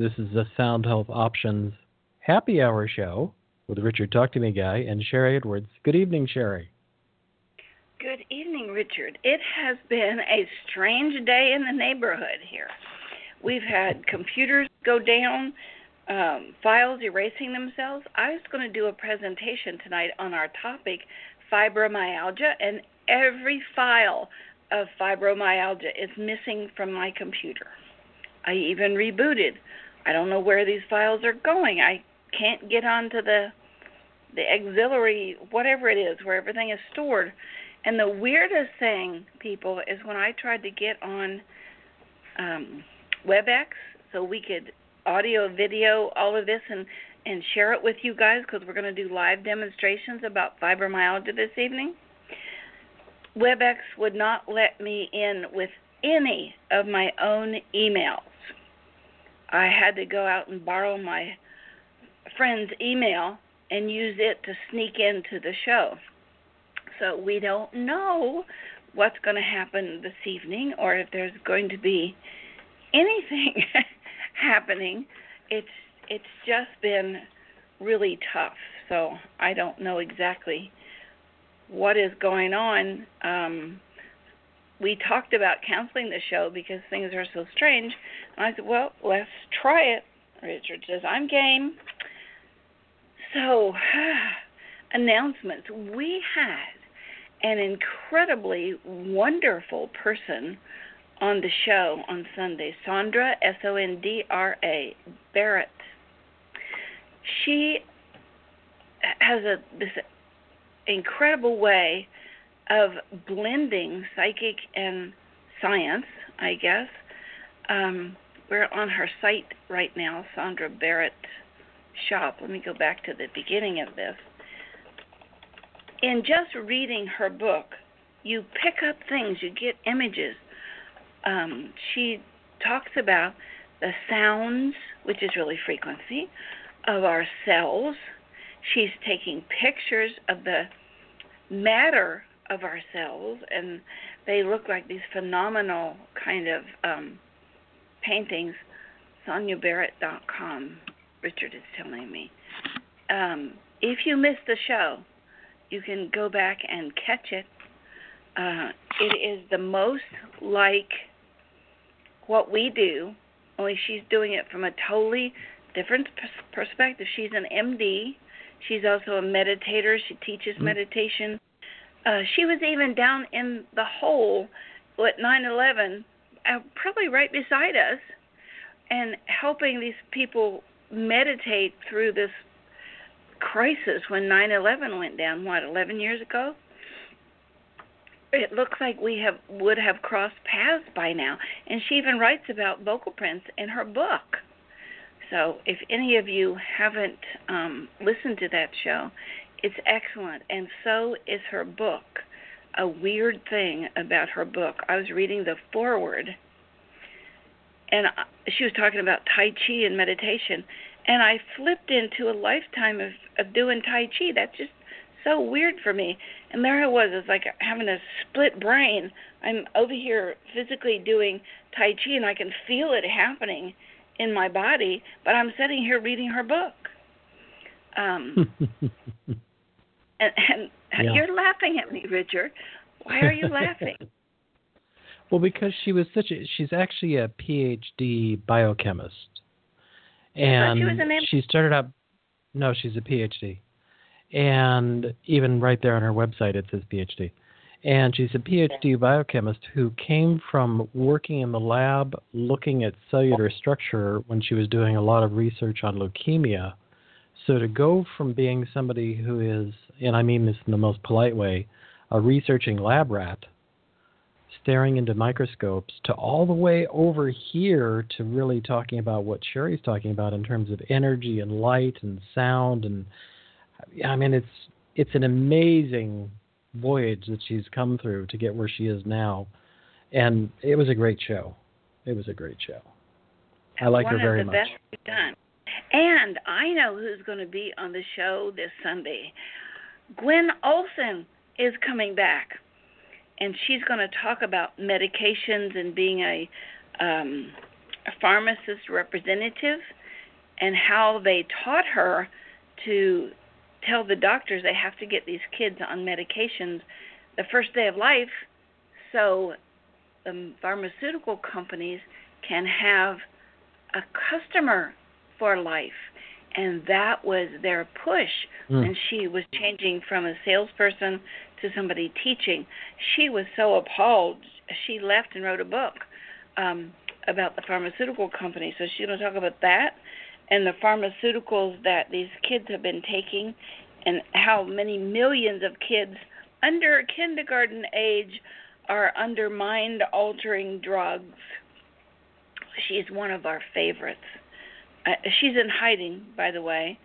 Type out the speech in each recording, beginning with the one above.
This is the Sound Health Options Happy Hour Show with Richard Talk to Me Guy and Sharry Edwards. Good evening, Sharry. Good evening, Richard. It has been a strange day in the neighborhood here. We've had computers go down, um, files erasing themselves. I was going to do a presentation tonight on our topic, fibromyalgia, and every file of fibromyalgia is missing from my computer. I even rebooted. I don't know where these files are going. I can't get onto the the auxiliary whatever it is where everything is stored. And the weirdest thing, people, is when I tried to get on um, WebEx so we could audio, video, all of this, and and share it with you guys because we're going to do live demonstrations about fibromyalgia this evening. WebEx would not let me in with any of my own emails. I had to go out and borrow my friend's email and use it to sneak into the show. So we don't know what's going to happen this evening or if there's going to be anything happening. It's it's just been really tough. So I don't know exactly what is going on. Um, we talked about canceling the show because things are so strange. I said, well, let's try it. Richard says, I'm game. So, announcements. We had an incredibly wonderful person on the show on Sunday, Sondra S O N D R A Barrett. She has a this incredible way of blending psychic and science, I guess. Um, we're on her site right now, Sondra Barrett Shop. Let me go back to the beginning of this. In just reading her book, you pick up things, you get images. Um, she talks about the sounds, which is really frequency, of our cells. She's taking pictures of the matter of ourselves, and they look like these phenomenal kind of um, paintings. SondraBarrett.com, Richard is telling me. Um, if you missed the show, you can go back and catch it. Uh, it is the most like what we do, only she's doing it from a totally different perspective. She's an MD. She's also a meditator. She teaches mm-hmm. meditation uh, she was even down in the hole at 9/11, uh, probably right beside us, and helping these people meditate through this crisis when 9/11 went down. What 11 years ago? It looks like we have would have crossed paths by now, and she even writes about vocal prints in her book. So, if any of you haven't um, listened to that show, it's excellent, and so is her book. A weird thing about her book. I was reading the foreword, and she was talking about Tai Chi and meditation, and I flipped into a lifetime of of doing Tai Chi. That's just so weird for me. And there I was, it's like having a split brain. I'm over here physically doing Tai Chi, and I can feel it happening in my body, but I'm sitting here reading her book. Um, And, and yeah. you're laughing at me, Richard. Why are you laughing? well, because she was such a she's actually a PhD biochemist. And she, she started out no, she's a PhD. And even right there on her website it says PhD. And she's a PhD biochemist who came from working in the lab looking at cellular structure when she was doing a lot of research on leukemia so to go from being somebody who is, and I mean this in the most polite way, a researching lab rat, staring into microscopes, to all the way over here to really talking about what Sharry's talking about in terms of energy and light and sound, and I mean it's it's an amazing voyage that she's come through to get where she is now, and it was a great show. It was a great show. I like her very much. Best we've done. And I know who's going to be on the show this Sunday. Gwen Olson is coming back, and she's going to talk about medications and being a um, a pharmacist representative and how they taught her to tell the doctors they have to get these kids on medications the first day of life so the pharmaceutical companies can have a customer for life and that was their push mm. when she was changing from a salesperson to somebody teaching she was so appalled she left and wrote a book um about the pharmaceutical company so she's going to talk about that and the pharmaceuticals that these kids have been taking and how many millions of kids under kindergarten age are under mind altering drugs. She's one of our favorites. Uh, she's in hiding, by the way,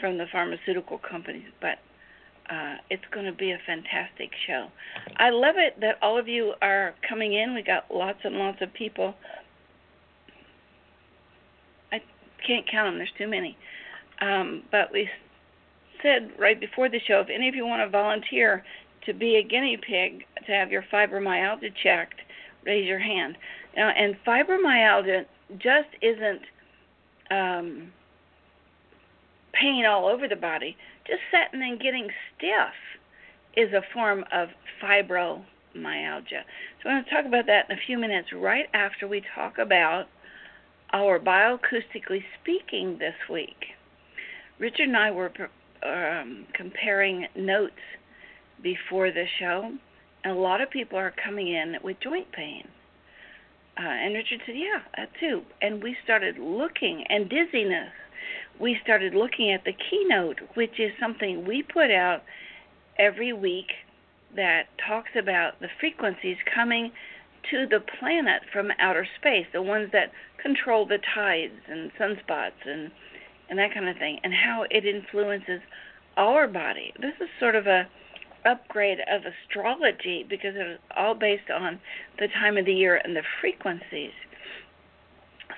from the pharmaceutical companies, but uh, it's going to be a fantastic show. I love it that all of you are coming in. We got lots and lots of people I can't count them. There's too many. Um, but we said right before the show, if any of you want to volunteer to be a guinea pig to have your fibromyalgia checked, raise your hand. Now, and fibromyalgia just isn't um, pain all over the body. Just sitting and getting stiff is a form of fibromyalgia. So I'm going to talk about that in a few minutes, right after we talk about our bioacoustically speaking this week. Richard and I were um, comparing notes before the show, and a lot of people are coming in with joint pain. Uh, and Richard said, Yeah, that too. And we started looking, and dizziness. We started looking at the keynote, which is something we put out every week that talks about the frequencies coming to the planet from outer space, the ones that control the tides and sunspots and and that kind of thing, and how it influences our body. This is sort of a upgrade of astrology because it's all based on the time of the year and the frequencies.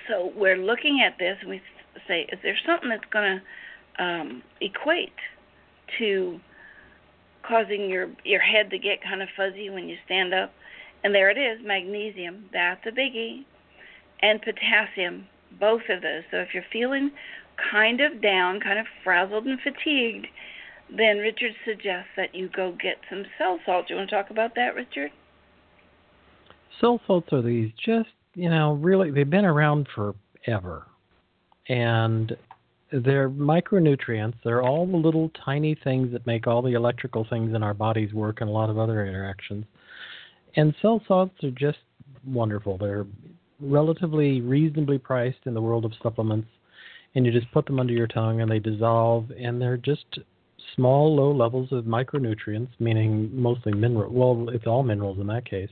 So we're looking at this and we say, is there something that's going to um, equate to causing your your head to get kind of fuzzy when you stand up? And there it is, magnesium. That's a biggie. And potassium, both of those. So if you're feeling kind of down, kind of frazzled and fatigued, then Richard suggests that you go get some cell salts. Do you want to talk about that, Richard? Cell salts are these just, you know, really, they've been around forever. And they're micronutrients. They're all the little tiny things that make all the electrical things in our bodies work and a lot of other interactions. And cell salts are just wonderful. They're relatively reasonably priced in the world of supplements, and you just put them under your tongue and they dissolve, and they're just small, low levels of micronutrients, meaning mostly mineral. Well, it's all minerals in that case,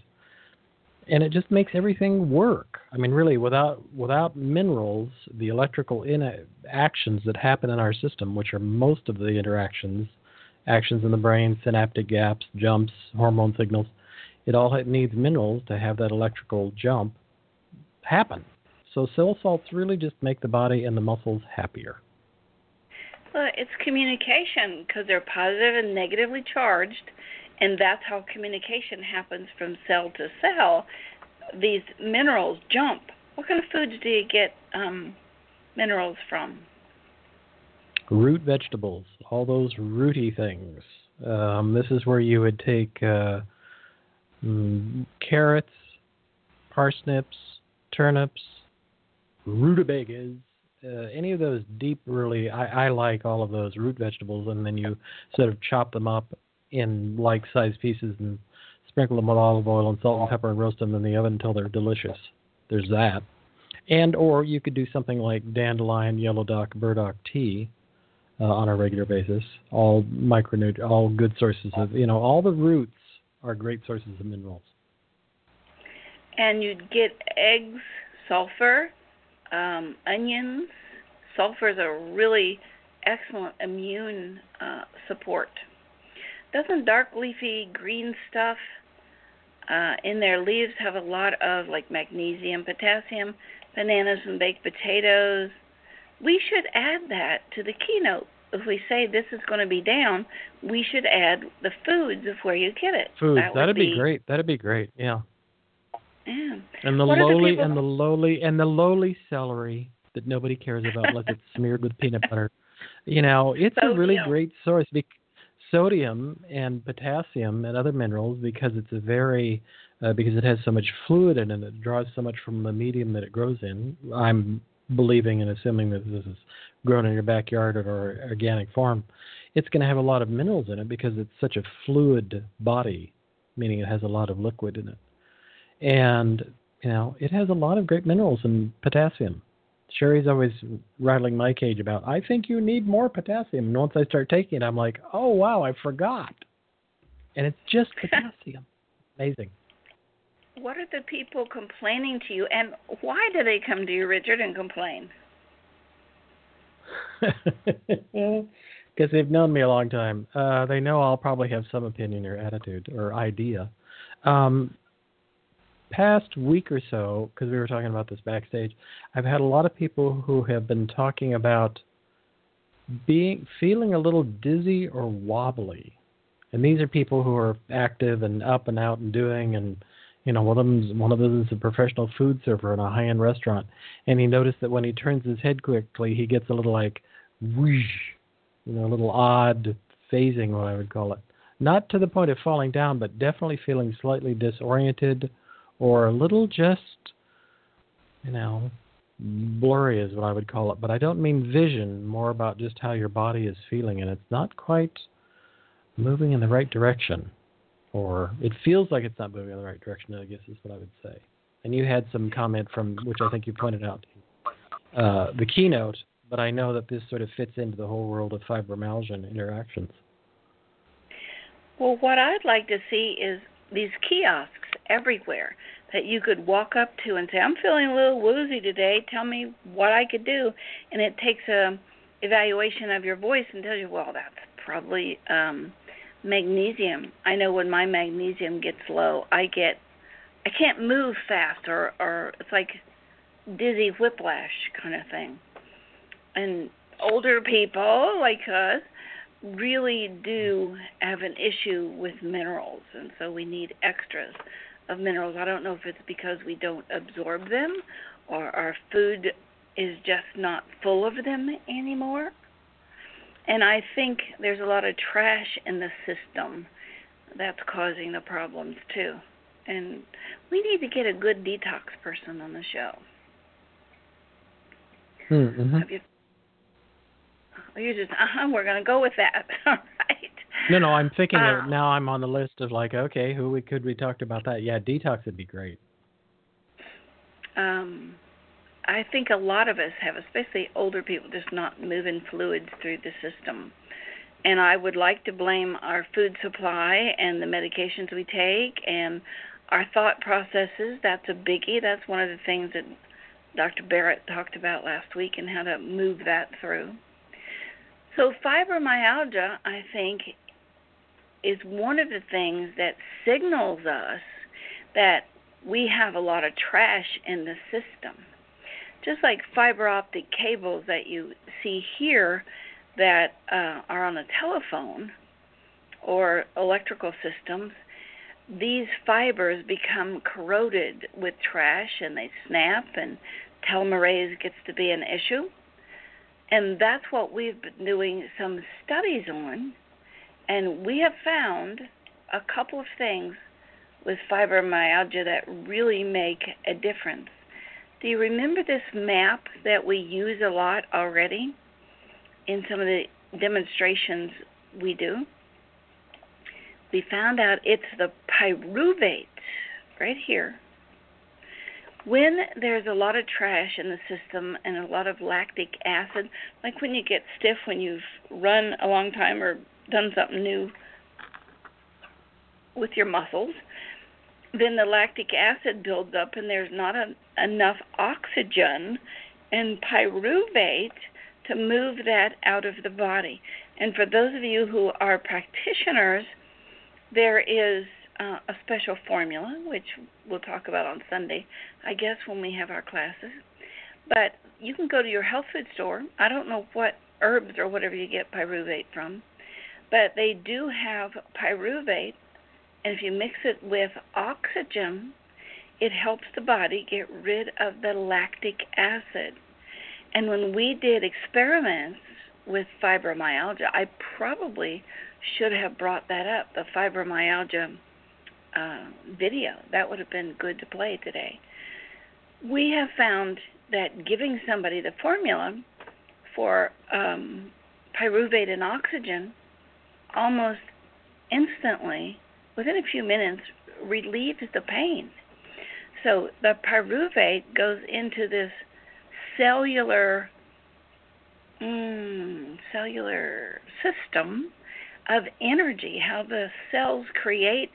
and it just makes everything work. I mean, really, without without minerals, the electrical interactions that happen in our system, which are most of the interactions, actions in the brain, synaptic gaps, jumps, hormone signals it all needs minerals to have that electrical jump happen. So cell salts really just make the body and the muscles happier. Well, it's communication because they're positive and negatively charged, and that's how communication happens from cell to cell. These minerals jump. What kind of foods do you get um, minerals from? Root vegetables, all those rooty things. Um, this is where you would take. Uh, mm, carrots, parsnips, turnips, rutabagas, uh, any of those deep, really, I, I like all of those root vegetables, and then you sort of chop them up in like-sized pieces and sprinkle them with olive oil and salt and pepper and roast them in the oven until they're delicious. There's that. And or you could do something like dandelion, yellow dock, burdock tea uh, on a regular basis. All micronutrient, all good sources of you know all the roots are great sources of minerals. And you'd get eggs, sulfur, um, onions. Sulfur is a really excellent immune uh, support. Doesn't dark leafy green stuff uh, in their leaves have a lot of like magnesium, potassium, bananas and baked potatoes? We should add that to the keynote if we say this is going to be down, we should add the foods of where you get it. Foods. That That'd be, be, great. That'd be great. Yeah. And the What are the lowly and the lowly and the lowly celery that nobody cares about unless it's smeared with peanut butter. You know, it's a really great source. Bec- sodium and potassium and other minerals because it's a very uh, because it has so much fluid in it, it draws so much from the medium that it grows in. I'm believing and assuming that this is grown in your backyard or organic farm. It's going to have a lot of minerals in it because it's such a fluid body, meaning it has a lot of liquid in it. And you know, it has a lot of great minerals and potassium. Sharry's always rattling my cage about, I think you need more potassium. And once I start taking it, I'm like, oh, wow, I forgot. And it's just potassium. Amazing. What are the people complaining to you, and why do they come to you, Richard, and complain? Because they've known me a long time. Uh, they know I'll probably have some opinion or attitude or idea. Um, past week or so, because we were talking about this backstage, I've had a lot of people who have been talking about being feeling a little dizzy or wobbly, and these are people who are active and up and out and doing and. You know, one of them one of them is a professional food server in a high-end restaurant, and he noticed that when he turns his head quickly, he gets a little like whoosh, you know, a little odd phasing, what I would call it. Not to the point of falling down, but definitely feeling slightly disoriented or a little just, you know, blurry is what I would call it. But I don't mean vision, more about just how your body is feeling, and it's not quite moving in the right direction. Or it feels like it's not moving in the right direction, I guess is what I would say. And you had some comment from, which I think you pointed out, uh, the keynote but I know that this sort of fits into the whole world of fibromyalgia and interactions. Well, what I'd like to see is these kiosks everywhere that you could walk up to and say, "I'm feeling a little woozy today. Tell me what I could do," and it takes a evaluation of your voice and tells you, "Well, that's probably um, magnesium." I know when my magnesium gets low, I get I can't move fast, or or it's like dizzy whiplash kind of thing. And older people like us really do have an issue with minerals, and so we need extras of minerals. I don't know if it's because we don't absorb them or our food is just not full of them anymore. And I think there's a lot of trash in the system that's causing the problems too. And we need to get a good detox person on the show. Mm-hmm. Have you? You just, uh huh. We're gonna go with that. All right. No, no, I'm thinking Uh, of now. I'm on the list of like, okay, who we could we talked about that? Yeah, detox would be great. um, I think a lot of us have, especially older people, just not moving fluids through the system. And I would like to blame our food supply and the medications we take and our thought processes. That's a biggie. That's one of the things that Dr. Barrett talked about last week and how to move that through. So, fibromyalgia, I think, is one of the things that signals us that we have a lot of trash in the system. Just like fiber optic cables that you see here that uh, are on a telephone or electrical systems, these fibers become corroded with trash and they snap, and telomerase gets to be an issue. And that's what we've been doing some studies on. And we have found a couple of things with fibromyalgia that really make a difference. Do you remember this map that we use a lot already in some of the demonstrations we do? We found out it's the pyruvate right here. When there's a lot of trash in the system and a lot of lactic acid, like when you get stiff when you've run a long time or done something new with your muscles, then the lactic acid builds up and there's not a, enough oxygen and pyruvate to move that out of the body. And for those of you who are practitioners, there is uh, a special formula, which we'll talk about on Sunday, I guess, when we have our classes. But you can go to your health food store. I don't know what herbs or whatever you get pyruvate from, but they do have pyruvate and if you mix it with oxygen, it helps the body get rid of the lactic acid. And when we did experiments with fibromyalgia, I probably should have brought that up the fibromyalgia uh, video. That would have been good to play today. We have found that giving somebody the formula for um, pyruvate and oxygen almost instantly, within a few minutes, relieves the pain. So the pyruvate goes into this cellular mm, cellular system of energy, how the cells create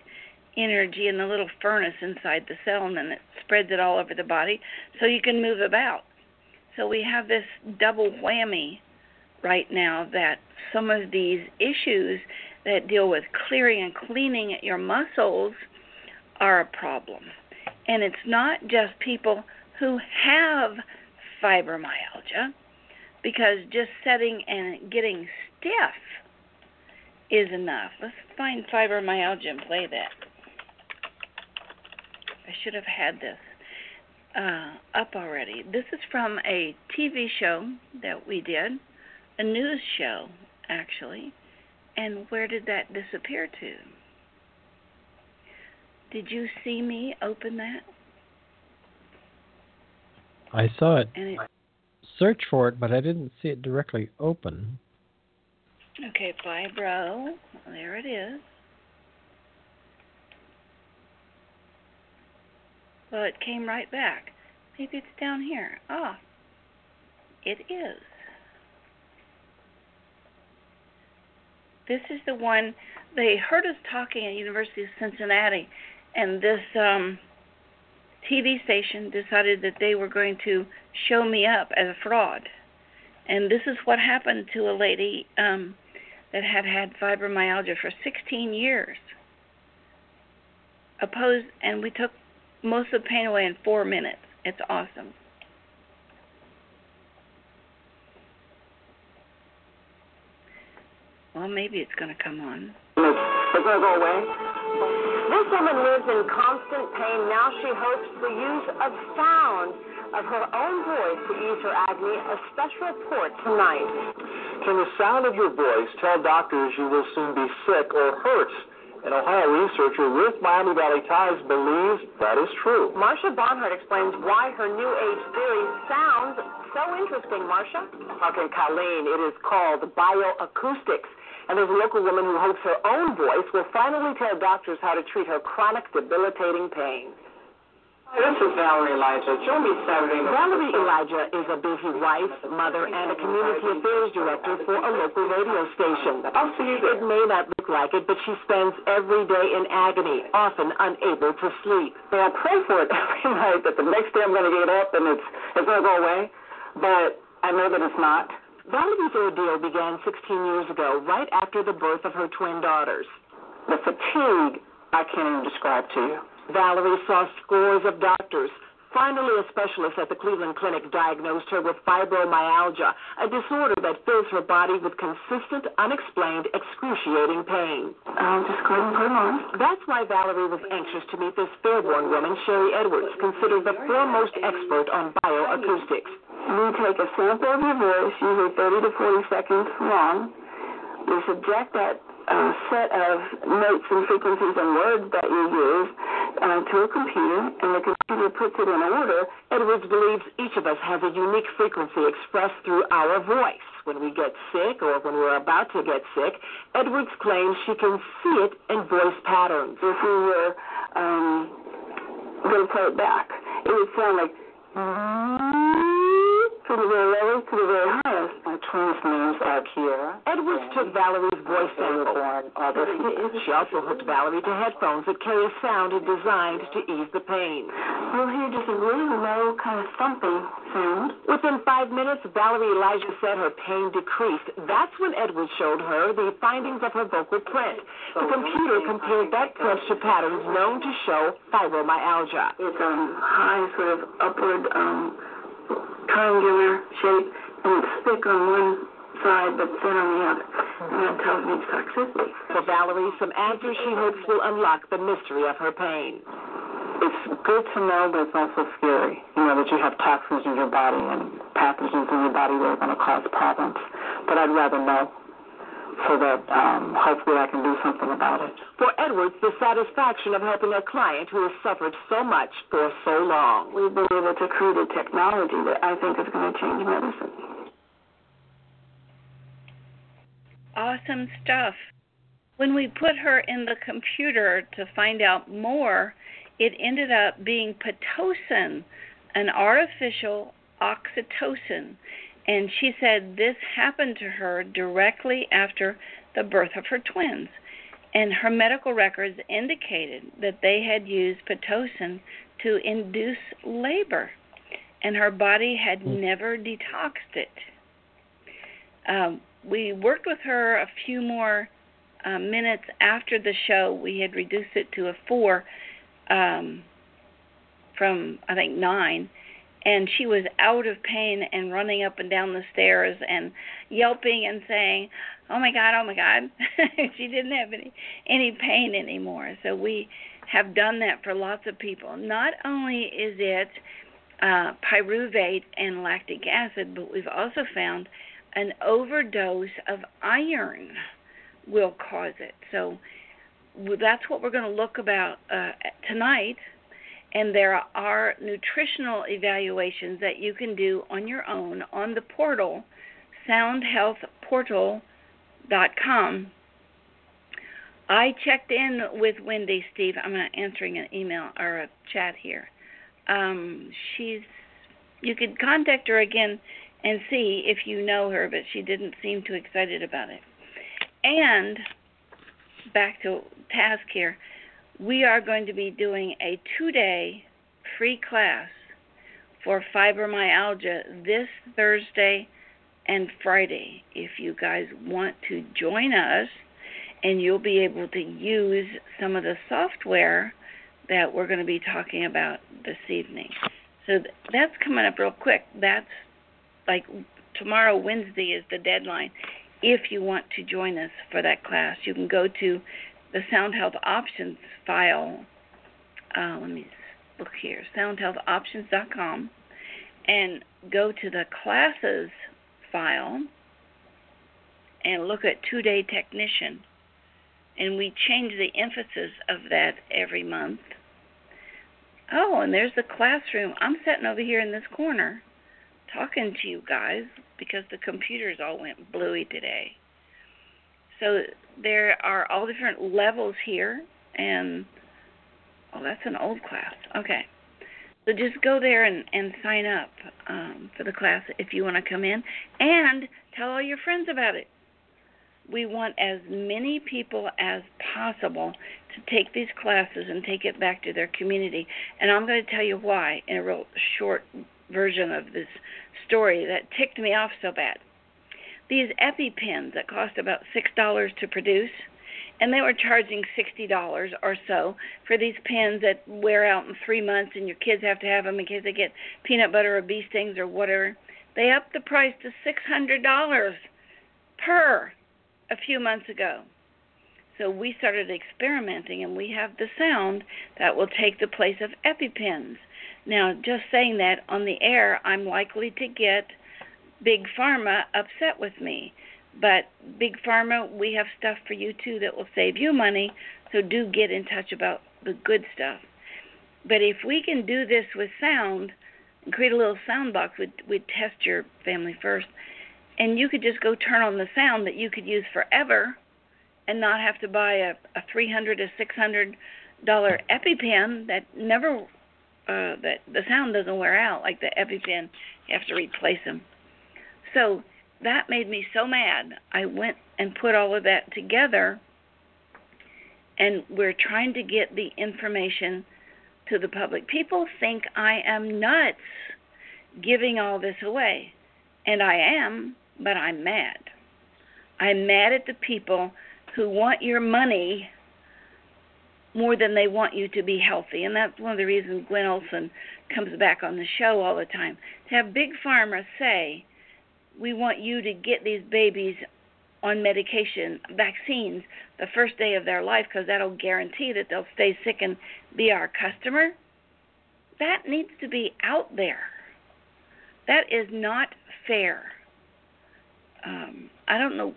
energy in the little furnace inside the cell and then it spreads it all over the body so you can move about. So we have this double whammy right now that some of these issues that deal with clearing and cleaning your muscles are a problem. And it's not just people who have fibromyalgia, because just setting and getting stiff is enough. Let's find fibromyalgia and play that. I should have had this uh, up already. This is from a TV show that we did, a news show, actually. And where did that disappear to? Did you see me open that? I saw it. And it Search for it, but I didn't see it directly open. okay, fibro. There it is. Well, it came right back. Maybe it's down here. Ah, it is. This is the one they heard us talking at University of Cincinnati, and this um, TV station decided that they were going to show me up as a fraud. And this is what happened to a lady um, that had had fibromyalgia for 16 years. Opposed, and we took most of the pain away in four minutes. It's awesome. Well, maybe it's going to come on. It's going to go away. This woman lives in constant pain. Now she hopes the use of sound of her own voice to ease her agony. A special report tonight. Can the sound of your voice tell doctors you will soon be sick or hurt? An Ohio researcher with Miami Valley Ties believes that is true. Marsha Barnhart explains why her New Age theory sounds so interesting. Marsha? Okay, Colleen, it is called bioacoustics. And there's a local woman who hopes her own voice will finally tell doctors how to treat her chronic, debilitating pain. This is Valerie Elijah. Join me Saturday night. Valerie Elijah is a busy wife, mother, and a community affairs director for a local radio station. I'll see you It may not look like it, but she spends every day in agony, often unable to sleep. Yeah, I pray for it every night that the next day I'm going to get up and it's it's going to go away, but I know that it's not. Valerie's ordeal began 16 years ago, right after the birth of her twin daughters. The fatigue I can't even describe to you. Valerie saw scores of doctors. Finally, a specialist at the Cleveland Clinic diagnosed her with fibromyalgia, a disorder that fills her body with consistent, unexplained, excruciating pain. I'll just go ahead and put it on. That's why Valerie was anxious to meet this fairborn woman, Sharry Edwards, considered the foremost expert on bioacoustics. We take a sample of your voice, usually 30 to 40 seconds long. We subject that uh, set of notes and frequencies and words that you use uh, to a computer, and the computer puts it in order. Edwards believes each of us has a unique frequency expressed through our voice. When we get sick or when we're about to get sick, Edwards claims she can see it in voice patterns. If we were um, going to play it back, it would sound like from the very lowest to the very highest. My twins' names are Kiera. Edwards took Valerie's voice sample. born August She also hooked Valerie to headphones that carry a sound designed to ease the pain. You'll hear just a really low, kind of thumping sound. Within five minutes, Valerie Elijah said her pain decreased. That's when Edwards showed her the findings of her vocal print. The computer compared that print to patterns known to show fibromyalgia. It's a high, sort of upward, um, triangular shape, and it's thick on one side but thin on the other. And that tells me it's toxicity. For Valerie, some answers she hopes will unlock the mystery of her pain. it's good to know, but it's also scary. You know that you have toxins in your body and pathogens in your body that are going to cause problems. But I'd rather know so that um, hopefully I can do something about it. For Edwards, the satisfaction of helping a client who has suffered so much for so long. We've been able to create a technology that I think is going to change medicine. Awesome stuff. When we put her in the computer to find out more, it ended up being Pitocin, an artificial oxytocin. And she said this happened to her directly after the birth of her twins. And her medical records indicated that they had used Pitocin to induce labor. And her body had hmm. never detoxed it. Um, we worked with her a few more uh, minutes after the show. We had reduced it to a four um, from I think nine, and she was out of pain and running up and down the stairs and yelping and saying, "Oh my God, oh my God!" she didn't have any any pain anymore. So we have done that for lots of people. Not only is it uh, pyruvate and lactic acid, but we've also found an overdose of iron will cause it. So that's what we're going to look about uh, tonight. And there are nutritional evaluations that you can do on your own on the portal, soundhealthportal.com. I checked in with Wendy, Steve. I'm answering an email or a chat here. Um, she's. You could contact her again and see if you know her, but she didn't seem too excited about it. And back to task here, we are going to be doing a two day free class for fibromyalgia this Thursday and Friday. If you guys want to join us, and you'll be able to use some of the software that we're going to be talking about this evening. So that's coming up real quick. That's like tomorrow, Wednesday, is the deadline. If you want to join us for that class, you can go to the Sound Health Options file. Uh, let me look here soundhealthoptions.com and go to the classes file and look at two day technician. And we change the emphasis of that every month. Oh, and there's the classroom. I'm sitting over here in this corner talking to you guys because the computers all went bluey today. So there are all different levels here, and oh, that's an old class. Okay. So just go there and, and sign up um, for the class if you want to come in, and tell all your friends about it. We want as many people as possible to take these classes and take it back to their community. And I'm going to tell you why in a real short version of this story that ticked me off so bad. These EpiPens that cost about $6 to produce, and they were charging $60 or so for these pens that wear out in three months, and your kids have to have them in case they get peanut butter or bee stings or whatever. They upped the price to $600 per a few months ago. So we started experimenting, and we have the sound that will take the place of EpiPens. Now, just saying that on the air, I'm likely to get Big Pharma upset with me. But Big Pharma, we have stuff for you too that will save you money, so do get in touch about the good stuff. But if we can do this with sound and create a little sound box, we'd, we'd test your family first. And you could just go turn on the sound that you could use forever and not have to buy a, a 300 to 600 dollar EpiPen that never uh, that the sound doesn't wear out like the EpiPen. You have to replace them. So that made me so mad. I went and put all of that together, and we're trying to get the information to the public. People think I am nuts giving all this away, and I am, but I'm mad. I'm mad at the people who want your money more than they want you to be healthy. And that's one of the reasons Gwen Olson comes back on the show all the time. To have Big Pharma say, we want you to get these babies on medication, vaccines, the first day of their life because that'll guarantee that they'll stay sick and be our customer. that needs to be out there. That is not fair. Um, I don't know.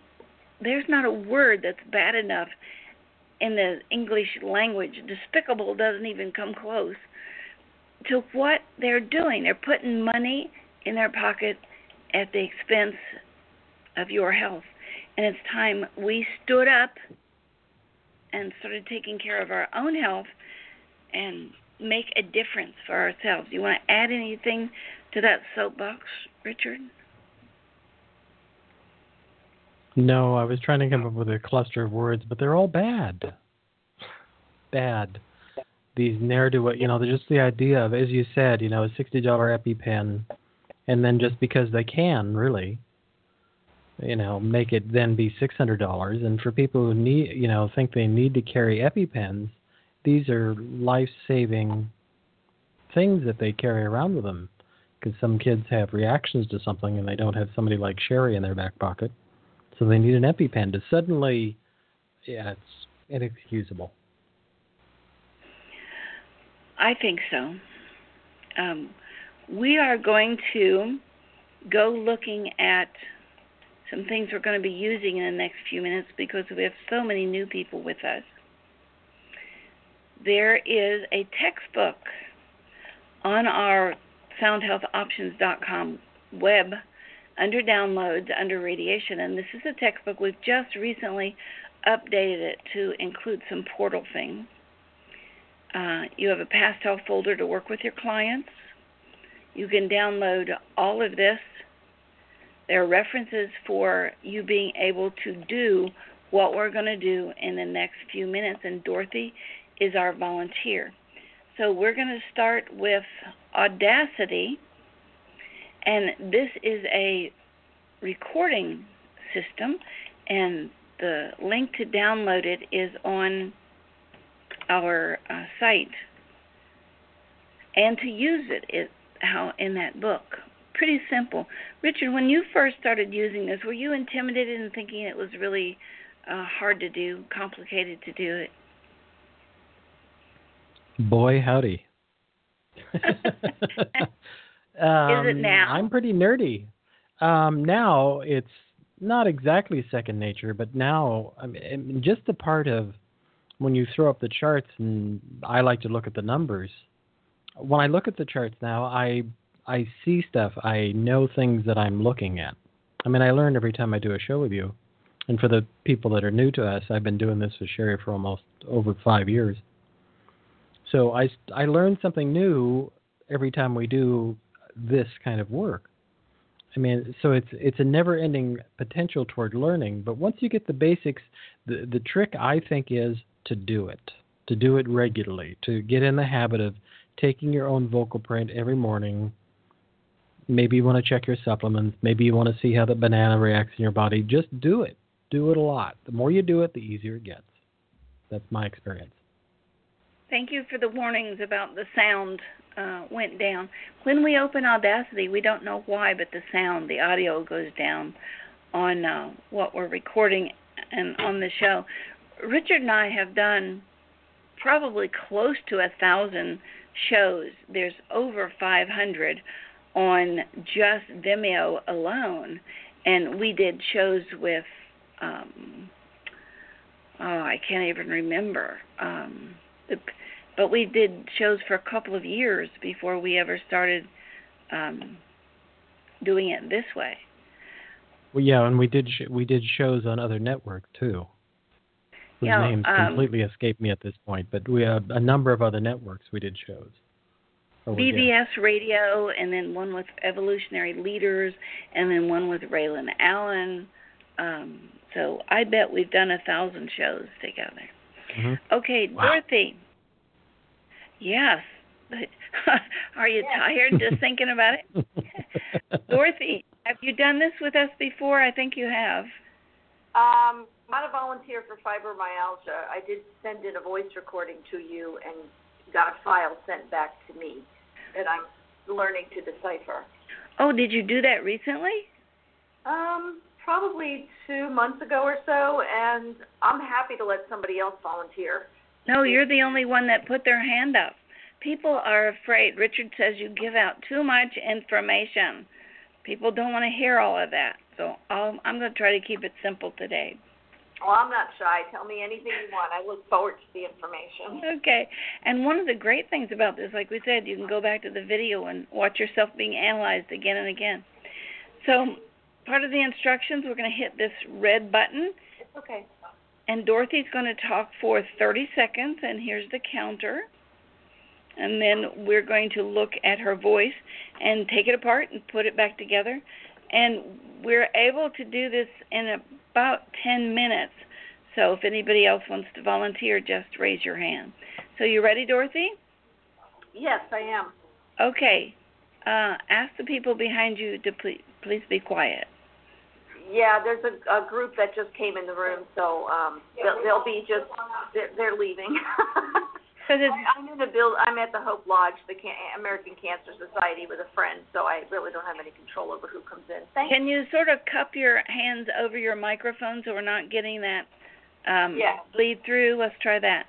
There's not a word that's bad enough in the English language. Despicable doesn't even come close to what they're doing. They're putting money in their pocket at the expense of your health. And it's time we stood up and started taking care of our own health and make a difference for ourselves. You want to add anything to that soapbox, Richard? No, I was trying to come up with a cluster of words, but they're all bad. Bad. These ne'er do what you know, just the idea of, as you said, you know, a sixty dollar EpiPen, and then just because they can, really, you know, make it then be six hundred dollars. And for people who need, you know, think they need to carry EpiPens, these are life saving things that they carry around with them. Because some kids have reactions to something and they don't have somebody like Sharry in their back pocket. So they need an EpiPen to suddenly, yeah, it's inexcusable. I think so. Um, we are going to go looking at some things we're going to be using in the next few minutes because we have so many new people with us. There is a textbook on our soundhealthoptions.com web under downloads, under radiation, and this is a textbook. We've just recently updated it to include some portal things. Uh, you have a past health folder to work with your clients. You can download all of this. There are references for you being able to do what we're going to do in the next few minutes, and Dorothy is our volunteer. So we're going to start with Audacity and this is a recording system, and the link to download it is on our uh, site. And to use it it how in that book. Pretty simple. Richard, when you first started using this, were you intimidated and thinking it was really uh, hard to do, complicated to do it? Boy, howdy. Um, Is it now? I'm pretty nerdy. Um, now it's not exactly second nature, but now I mean, just the part of when you throw up the charts, and I like to look at the numbers. When I look at the charts now, I I see stuff. I know things that I'm looking at. I mean, I learn every time I do a show with you. And for the people that are new to us, I've been doing this with Sharry for almost over five years. So I I learn something new every time we do this kind of work. I mean, so it's it's a never-ending potential toward learning. But once you get the basics, the the trick I think is to do it, to do it regularly, to get in the habit of taking your own vocal print every morning. Maybe you want to check your supplements. Maybe you want to see how the banana reacts in your body. Just do it. Do it a lot. The more you do it, the easier it gets. That's my experience. Thank you for the warnings about the sound uh, went down. When we open Audacity, we don't know why, but the sound, the audio goes down on uh, what we're recording and on the show. Richard and I have done probably close to a thousand shows. There's over 500 on just Vimeo alone, and we did shows with. Um, oh, I can't even remember. Um, but we did shows for a couple of years before we ever started um, doing it this way. Well, yeah, and we did sh- we did shows on other networks too. Whose yeah, names um, completely escape me at this point, but we have a number of other networks we did shows. BBS Radio, and then one with Evolutionary Leaders, and then one with Raylan Allen. Um, so I bet we've done a thousand shows together. Mm-hmm. Okay, wow. Dorothy, Yes. Are you tired just thinking about it? Dorothy, have you done this with us before? I think you have. Um, not a volunteer for fibromyalgia. I did send in a voice recording to you and got a file sent back to me that I'm learning to decipher. Oh, did you do that recently? Um, probably two months ago or so, and I'm happy to let somebody else volunteer. No, you're the only one that put their hand up. People are afraid. Richard says you give out too much information. People don't want to hear all of that. So I'll, I'm going to try to keep it simple today. Well, I'm not shy. Tell me anything you want. I look forward to the information. Okay. And one of the great things about this, like we said, you can go back to the video and watch yourself being analyzed again and again. So, part of the instructions, we're going to hit this red button. It's okay. And Dorothy's going to talk for 30 seconds, and here's the counter. And then we're going to look at her voice and take it apart and put it back together. And we're able to do this in about 10 minutes. So if anybody else wants to volunteer, just raise your hand. So you ready, Dorothy? Yes, I am. Okay. Uh, ask the people behind you to please, please be quiet. Yeah, there's a, a group that just came in the room, so um, they'll, they'll be just they're, they're leaving. Because it's I'm in the build. I'm at the Hope Lodge, the Can- American Cancer Society, with a friend, so I really don't have any control over who comes in. Thank Can you sort of cup your hands over your microphone so we're not getting that um, Yeah. bleed through? Let's try that.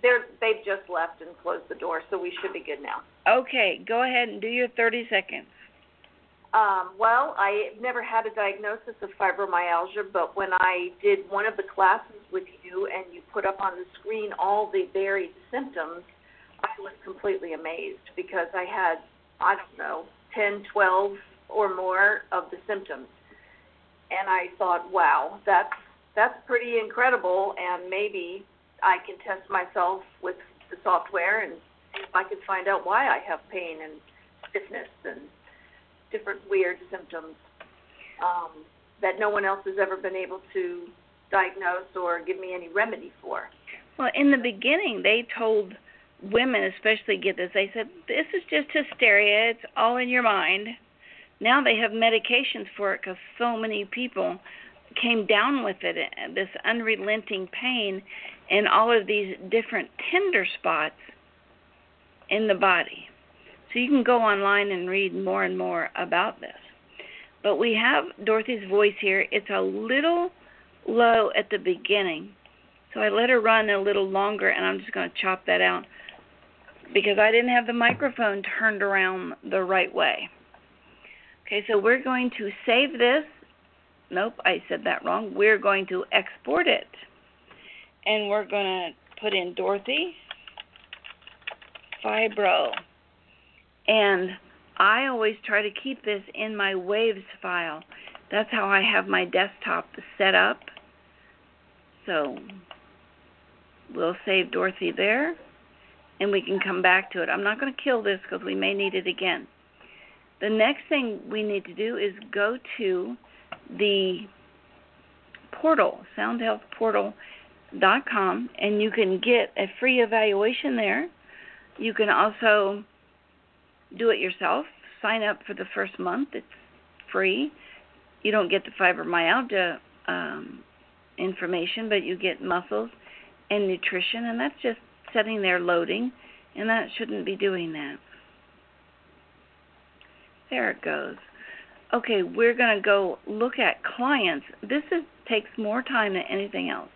They're they've just left and closed the door, so we should be good now. Okay, go ahead and do your 30 seconds. Um, well, I never had a diagnosis of fibromyalgia, but when I did one of the classes with you and you put up on the screen all the varied symptoms, I was completely amazed because I had, I don't know, 10, 12 or more of the symptoms. And I thought, wow, that's that's pretty incredible and maybe I can test myself with the software and see if I could find out why I have pain and stiffness and different weird symptoms um, that no one else has ever been able to diagnose or give me any remedy for. Well, in the beginning, they told women, especially, get this. They said this is just hysteria. It's all in your mind. Now they have medications for it because so many people came down with it. This unrelenting pain and all of these different tender spots in the body. So you can go online and read more and more about this. But we have Dorothy's voice here. It's a little low at the beginning. So I let her run a little longer and I'm just going to chop that out because I didn't have the microphone turned around the right way. Okay, so we're going to save this. Nope, I said that wrong. We're going to export it. And we're going to put in Dorothy Fibro. And I always try to keep this in my waves file. That's how I have my desktop set up. So we'll save Dorothy there and we can come back to it. I'm not going to kill this because we may need it again. The next thing we need to do is go to the portal, soundhealthportal.com, and you can get a free evaluation there. You can also do it yourself. Sign up for the first month. It's free. You don't get the fibromyalgia um, information, but you get muscles and nutrition, and that's just sitting there loading, and that shouldn't be doing that. There it goes. Okay, we're going to go look at clients. This is, takes more time than anything else.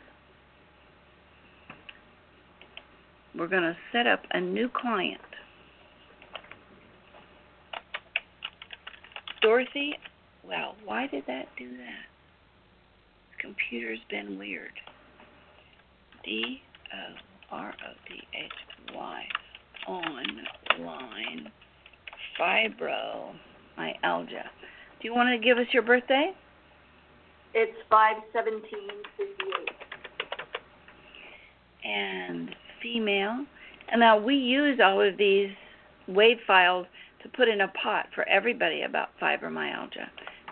We're going to set up a new client. Dorothy, well, why did that do that? This computer's been weird. D O R O D H Y online fibromyalgia. Do you want to give us your birthday? It's five seventeen fifty eight. And female. And now we use all of these wave files to put in a pot for everybody about fibromyalgia.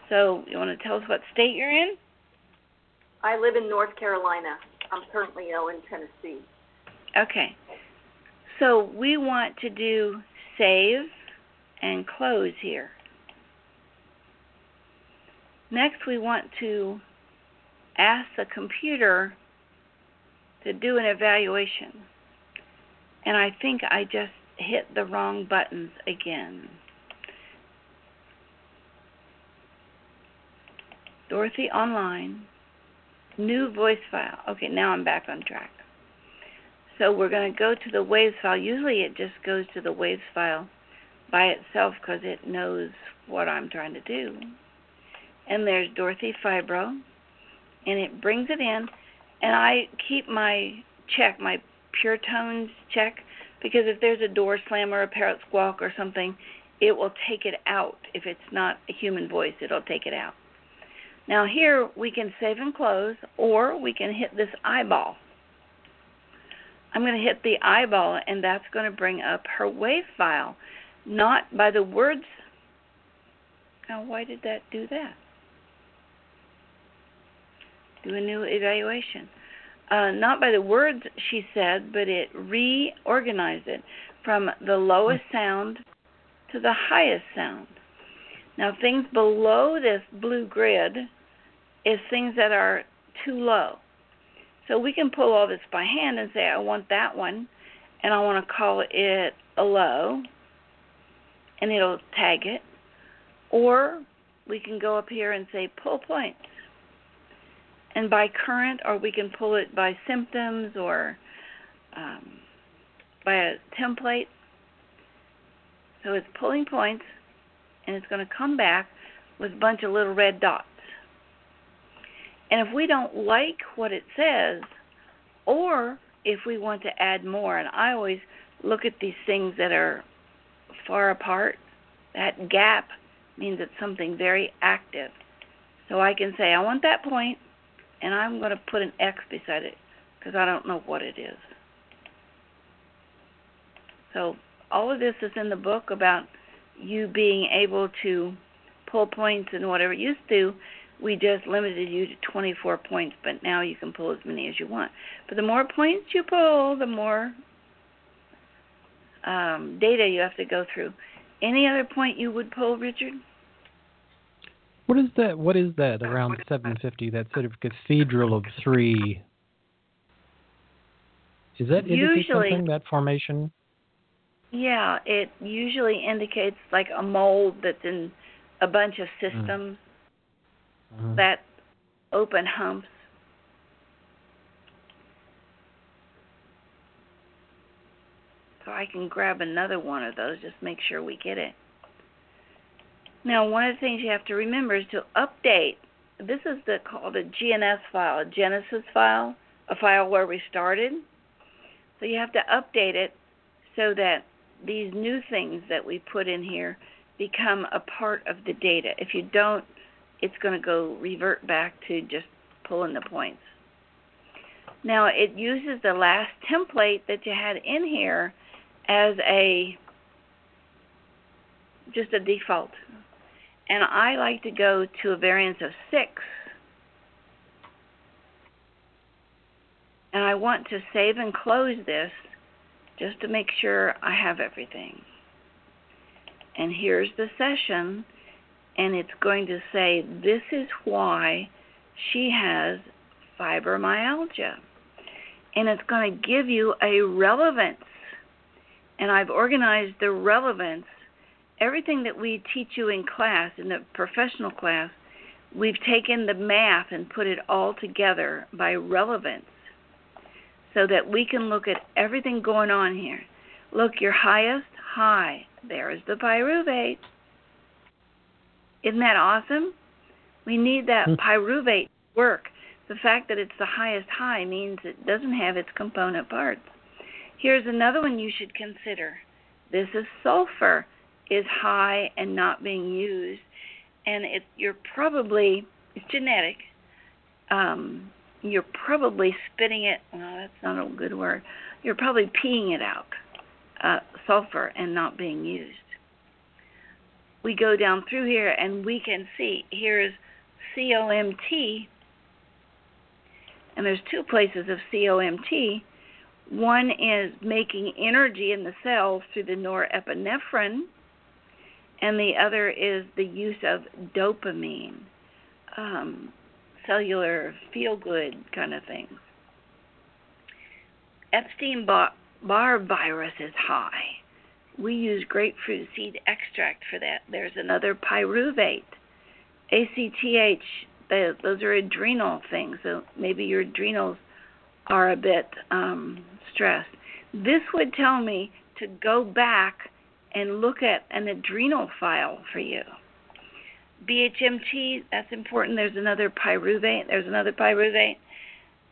So you want to tell us what state you're in? I live in North Carolina. I'm currently ill in Tennessee. Okay. So we want to do save and close here. Next, we want to ask the computer to do an evaluation. And I think I just hit the wrong buttons again. Dorothy Online, new voice file. Okay, now I'm back on track. So we're going to go to the waves file. Usually it just goes to the waves file by itself because it knows what I'm trying to do. And there's Dorothy Fibro, and it brings it in. And I keep my check, my pure tones check, because if there's a door slam or a parrot squawk or something, it will take it out. If it's not a human voice, it'll take it out. Now here we can save and close, or we can hit this eyeball. I'm going to hit the eyeball, and that's going to bring up her wave file, not by the words. Now, why did that do that? Do a new evaluation. Uh, not by the words she said, but it reorganized it from the lowest sound to the highest sound. Now, things below this blue grid is things that are too low. So we can pull all this by hand and say, I want that one, and I want to call it a low, and it'll tag it. Or we can go up here and say pull points. And by current, or we can pull it by symptoms or um, by a template. So it's pulling points, and it's going to come back with a bunch of little red dots. And if we don't like what it says, or if we want to add more, and I always look at these things that are far apart, that gap means it's something very active. So I can say, I want that point, and I'm going to put an X beside it because I don't know what it is. So all of this is in the book about you being able to pull points and whatever. It used to we just limited you to 24 points, but now you can pull as many as you want. But the more points you pull, the more um, data you have to go through. Any other point you would pull, Richard? What is that? What is that around 750? That sort of cathedral of three. Is that indicate usually, something? That formation? Yeah, it usually indicates like a mold that's in a bunch of Hmm. systems. Mm. That open humps. So I can grab another one of those, just make sure we get it. Now, one of the things you have to remember is to update. This is the called a GNS file, a Genesis file, a file where we started. So you have to update it so that these new things that we put in here become a part of the data. If you don't, it's going to go revert back to just pulling the points. Now it uses the last template that you had in here as a just a default. And I like to go to a variance of 6. And I want to save and close this just to make sure I have everything. And here's the session and it's going to say this is why she has fibromyalgia. And it's going to give you a relevance. And I've organized the relevance. Everything that we teach you in class, in the professional class, we've taken the math and put it all together by relevance so that we can look at everything going on here. Look, your highest high, there's the pyruvate. Isn't that awesome? We need that Hmm. pyruvate work. The fact that it's the highest high means it doesn't have its component parts. Here's another one you should consider. This is sulfur is high and not being used, and it you're probably it's genetic. Um, you're probably spitting it. Well, that's not a good word. You're probably peeing it out, uh, sulfur, and not being used we go down through here and we can see here's COMT, and there's two places of COMT. One is making energy in the cells through the norepinephrine, and the other is the use of dopamine, um, cellular feel good kind of things. Epstein Barr virus is high we use grapefruit seed extract for that. There's another pyruvate. ACTH, those are adrenal things. So maybe your adrenals are a bit um, stressed. This would tell me to go back and look at an adrenal file for you. BHMT, that's important. There's another pyruvate. There's another pyruvate.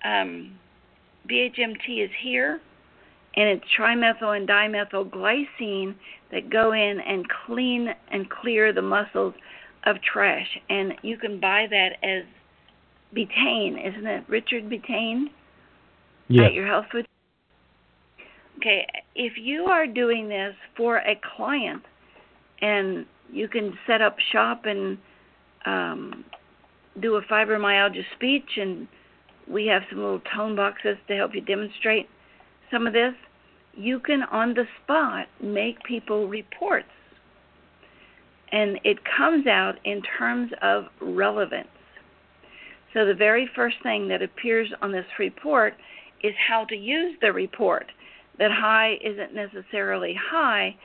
Um, BHMT is here, and it's trimethyl and dimethyl glycine that go in and clean and clear the muscles of trash. And you can buy that as betaine, isn't it? Richard Betaine Yes. at your health food. Okay, if you are doing this for a client, and you can set up shop and um, do a fibromyalgia speech, and we have some little tone boxes to help you demonstrate some of this. You can on the spot make people reports, and it comes out in terms of relevance. So the very first thing that appears on this report is how to use the report. That high isn't necessarily high,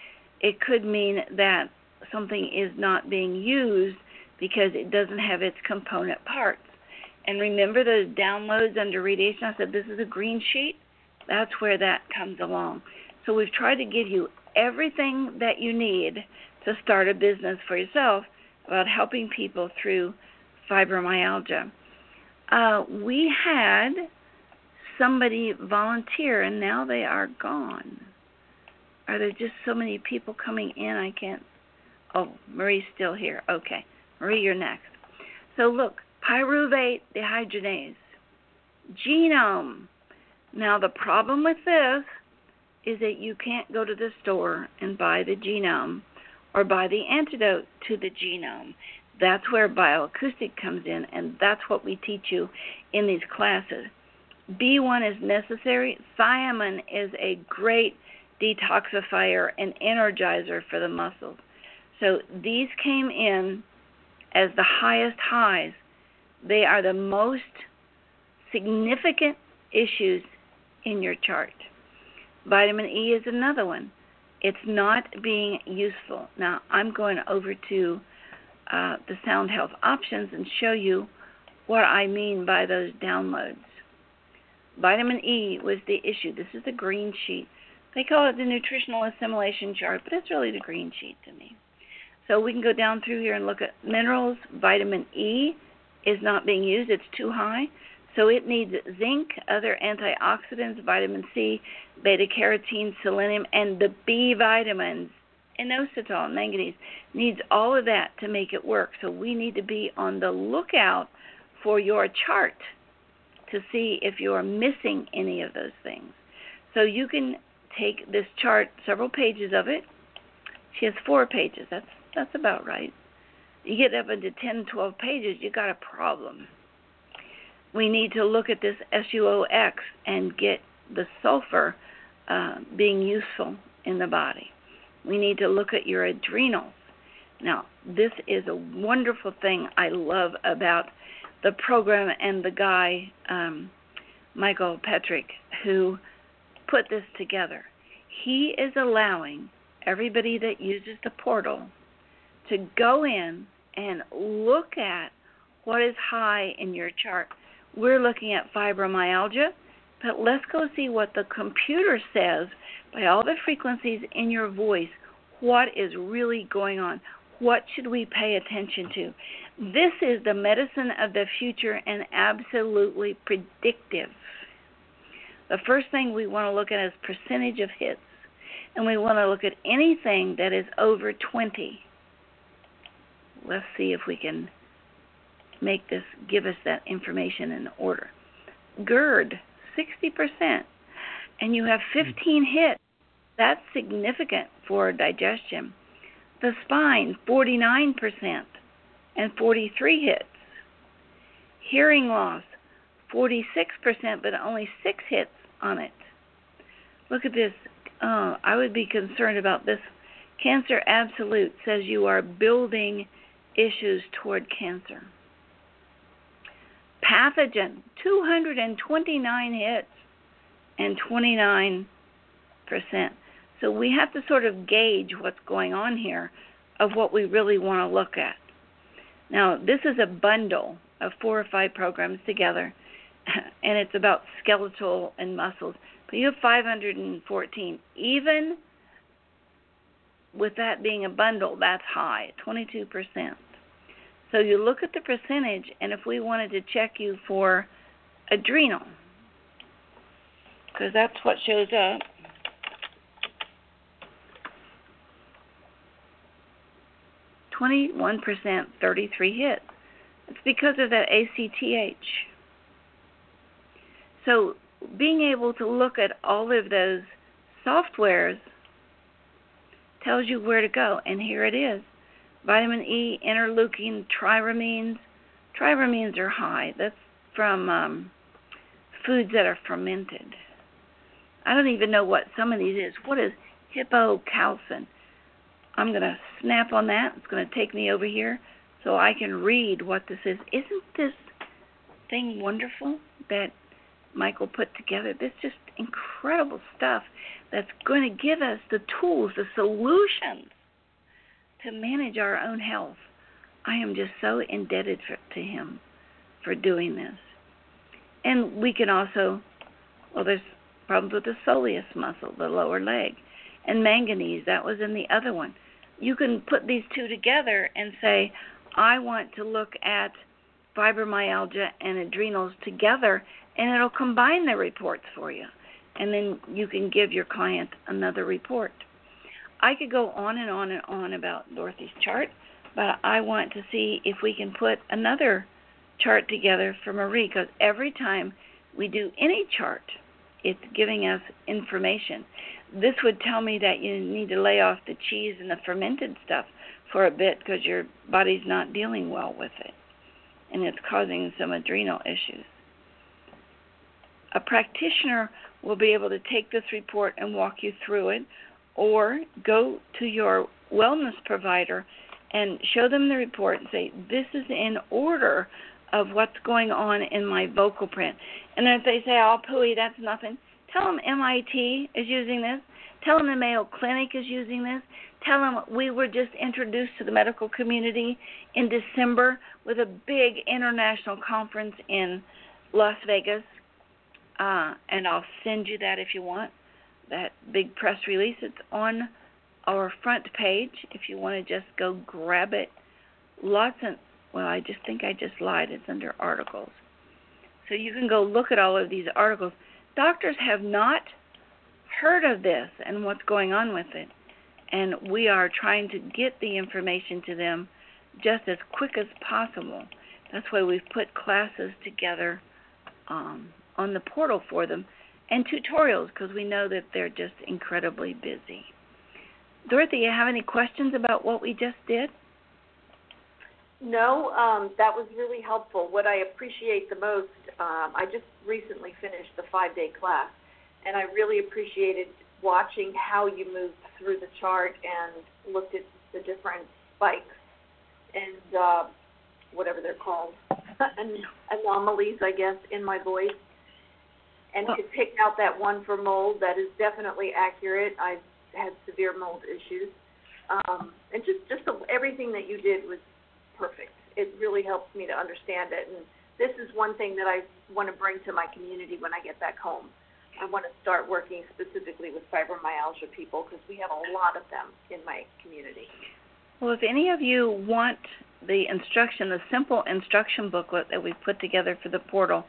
it could mean that something is not being used because it doesn't have its component parts. And remember those downloads under radiation? I said this is a green sheet. That's where that comes along. So we've tried to give you everything that you need to start a business for yourself about helping people through fibromyalgia. Uh, we had somebody volunteer and now they are gone. Are there just so many people coming in? I can't. Oh, Marie's still here. Okay. Marie, you're next. So look, pyruvate dehydrogenase, genome. Now, the problem with this is that you can't go to the store and buy the genome or buy the antidote to the genome. That's where bioacoustic comes in, and that's what we teach you in these classes. B1 is necessary. Thiamine is a great detoxifier and energizer for the muscles. So these came in as the highest highs. They are the most significant issues in your chart. Vitamin E is another one. It's not being useful. Now, I'm going over to uh, the Sound Health options and show you what I mean by those downloads. Vitamin E was the issue. This is the green sheet. They call it the nutritional assimilation chart, but it's really the green sheet to me. So we can go down through here and look at minerals. Vitamin E is not being used, it's too high. So it needs zinc, other antioxidants, vitamin C, beta carotene, selenium, and the B vitamins, inositol, manganese. Needs all of that to make it work. So we need to be on the lookout for your chart to see if you are missing any of those things. So you can take this chart, several pages of it. She has four pages. That's that's about right. You get up into 10, 12 pages, you got a problem. We need to look at this SUOX and get the sulfur uh, being useful in the body. We need to look at your adrenals. Now, this is a wonderful thing I love about the program and the guy, um, Michael Petrick, who put this together. He is allowing everybody that uses the portal to go in and look at what is high in your chart. We're looking at fibromyalgia, but let's go see what the computer says by all the frequencies in your voice. What is really going on? What should we pay attention to? This is the medicine of the future and absolutely predictive. The first thing we want to look at is percentage of hits, and we want to look at anything that is over 20 let's see if we can make this give us that information in order. GERD, 60%, and you have 15 hits. That's significant for digestion. The spine, 49%, and 43 hits. Hearing loss, 46%, but only 6 hits on it. Look at this. Oh, I would be concerned about this. Cancer Absolute says you are building issues toward cancer. Pathogen, 229 hits and 29%. So we have to sort of gauge what's going on here of what we really want to look at. Now, this is a bundle of four or five programs together. and it's about skeletal and muscles. But you have 514. Even with that being a bundle, that's high, 22%. So you look at the percentage, and if we wanted to check you for adrenal, because that's what shows up. Twenty-one percent, thirty-three hits. It's because of that ACTH. So being able to look at all of those softwares tells you where to go, and here it is. Vitamin E, interleukin, tyramines. Tyramines are high. That's from um, foods that are fermented. I don't even know what some of these is. What is hippocalcin? I'm going to snap on that. It's going to take me over here so I can read what this is. Isn't this thing wonderful that Michael put together? This just incredible stuff that's going to give us the tools, the solutions to manage our own health. I am just so indebted for, to him for doing this. And we can also, well, there's problems with the soleus muscle, the lower leg, and manganese. That was in the other one. You can put these two together and say, I want to look at fibromyalgia and adrenals together, and it'll combine the reports for you. And then you can give your client another report. I could go on and on and on about Dorothy's chart, but I want to see if we can put another chart together for Marie because every time we do any chart, it's giving us information. This would tell me that you need to lay off the cheese and the fermented stuff for a bit because your body's not dealing well with it and it's causing some adrenal issues. A practitioner will be able to take this report and walk you through it, or go to your wellness provider and show them the report and say, This is in order of what's going on in my vocal print. And if they say, oh, pooey, that's nothing, tell them MIT is using this. Tell them the Mayo Clinic is using this. Tell them we were just introduced to the medical community in December with a big international conference in Las Vegas. Uh, and I'll send you that if you want, that big press release. It's on our front page if you want to just go grab it. Lots of well, I just think I just lied. It's under articles. So you can go look at all of these articles. Doctors have not heard of this and what's going on with it. And we are trying to get the information to them just as quick as possible. That's why we've put classes together um, on the portal for them and tutorials because we know that they're just incredibly busy. Dorothy, you have any questions about what we just did? No, um, that was really helpful. What I appreciate the most, um, I just recently finished the five day class, and I really appreciated watching how you moved through the chart and looked at the different spikes and uh, whatever they're called, anomalies, I guess, in my voice, and well, to pick out that one for mold that is definitely accurate. I've had severe mold issues, um, and just just the, everything that you did was perfect. It really helps me to understand it. And this is one thing that I want to bring to my community when I get back home. I want to start working specifically with fibromyalgia people because we have a lot of them in my community. Well, if any of you want the instruction, the simple instruction booklet that we put together for the portal,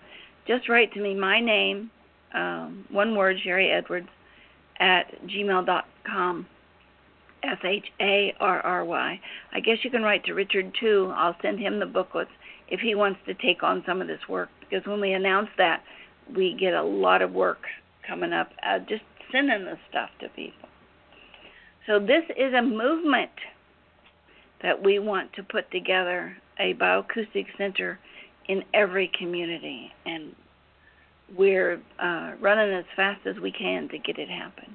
just write to me my name, um, one word, Sharry Edwards, at gmail.com. S H A R R Y. I guess you can write to Richard too. I'll send him the booklets if he wants to take on some of this work because when we announce that, we get a lot of work coming up. Uh, just sending the stuff to people. So this is a movement that we want to put together a bioacoustic center in every community, and we're uh, running as fast as we can to get it happen.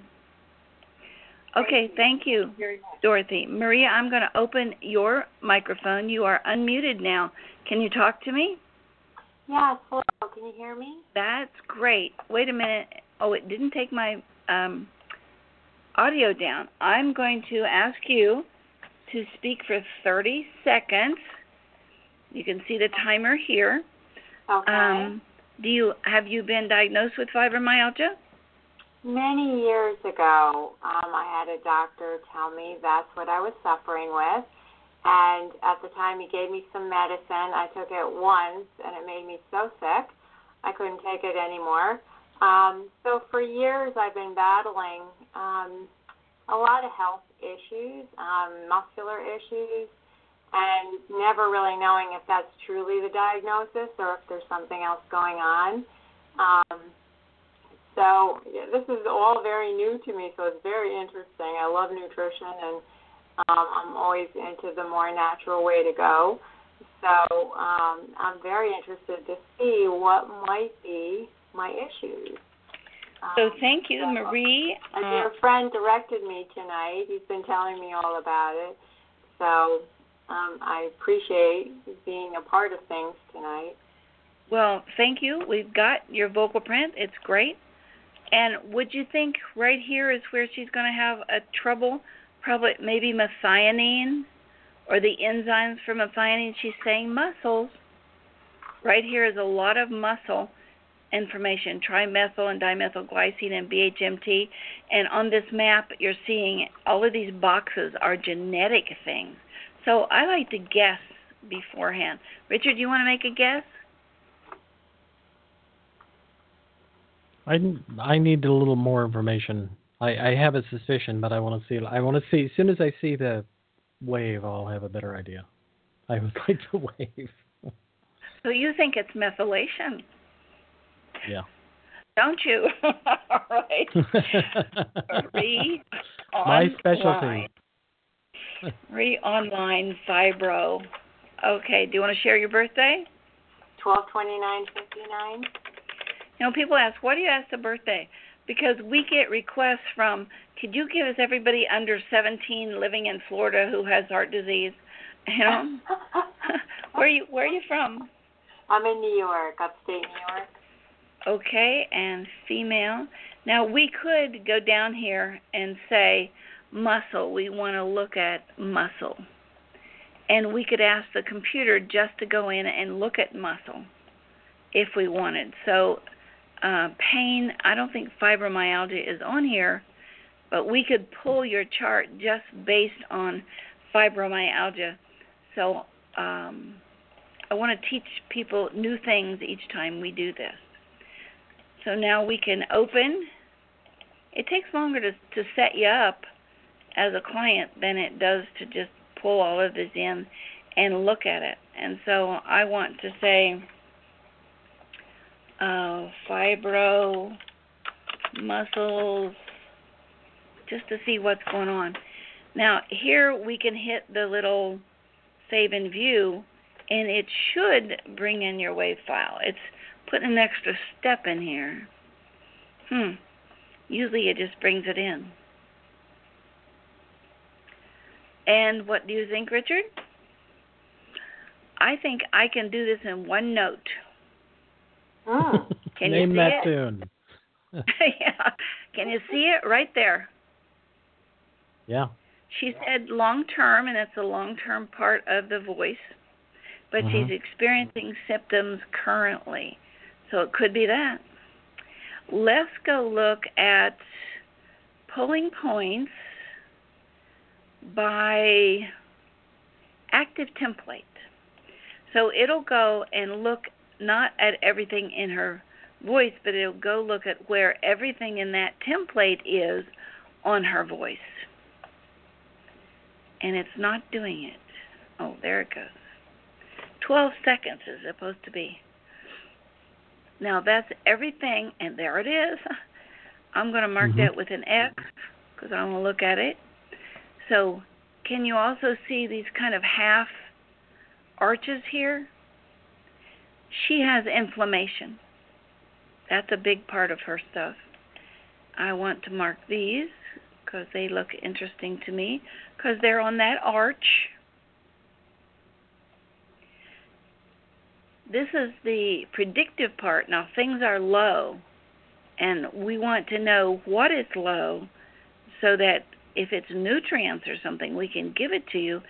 Okay, thank you, Dorothy. Maria, I'm going to open your microphone. You are unmuted now. Can you talk to me? Yes, hello. Can you hear me? That's great. Wait a minute. Oh, it didn't take my um, audio down. I'm going to ask you to speak for 30 seconds. You can see the timer here. Okay. Um, Do you have you been diagnosed with fibromyalgia? Many years ago, um, I had a doctor tell me that's what I was suffering with. And at the time, he gave me some medicine. I took it once, and it made me so sick. I couldn't take it anymore. Um, so for years, I've been battling um, a lot of health issues, um, muscular issues, and never really knowing if that's truly the diagnosis or if there's something else going on. Um, so yeah, this is all very new to me, so it's very interesting. I love nutrition, and um, I'm always into the more natural way to go. So um, I'm very interested to see what might be my issues. So Um, thank you, so- Marie. a Uh, dear friend directed me tonight. He's been telling me all about it. So um, I appreciate being a part of things tonight. well, thank you. We've got your vocal print. It's great. And would you think right here is where she's going to have a trouble? Probably maybe methionine or the enzymes for methionine. She's saying muscles. Right here is a lot of muscle information trimethyl and dimethylglycine and BHMT. And on this map, you're seeing all of these boxes are genetic things. So I like to guess beforehand. Richard, do you want to make a guess? I I need a little more information. I, I have a suspicion, but I want to see. I want to see. As soon as I see the wave, I'll have a better idea. I would like the wave. So you think it's methylation, Yeah. don't you? All right. Re My specialty. Re online fibro. Okay. Do you want to share your birthday? Twelve twenty nine fifty nine. You know, people ask, why do you ask the birthday? Because we get requests from, could you give us everybody under 17 living in Florida who has heart disease? You know, where are you where are you from? I'm in New York, upstate New York. Okay, and female. Now we could go down here and say muscle. We want to look at muscle. And we could ask the computer just to go in and look at muscle if we wanted. So uh, pain, I don't think fibromyalgia is on here, but we could pull your chart just based on fibromyalgia. So um, I want to teach people new things each time we do this. So now we can open. It takes longer to to set you up as a client than it does to just pull all of this in and look at it. And so I want to say uh, fibro muscles just to see what's going on. Now here we can hit the little save and view and it should bring in your wave file. It's putting an extra step in here. Hmm. Usually it just brings it in. And what do you think, Richard? I think I can do this in one note. Mm. Can you Name see that it? tune. yeah. Can you see it right there? Yeah. She said long term, and it's a long term part of the voice, but she's experiencing symptoms currently. So it could be that. Let's go look at pulling points by active template. So it'll go and look not at everything in her voice, but it'll go look at where everything in that template is on her voice. And it's not doing it. Oh, there it goes. 12 seconds is supposed to be. Now that's everything, and there it is. I'm going to mark Mhm. that with an X because I want to look at it. So, can you also see these kind of half arches here? She has inflammation. That's a big part of her stuff. I want to mark these because they look interesting to me because they're on that arch. This is the predictive part. Now, things are low, and we want to know what is low so that if it's nutrients or something, we can give it to you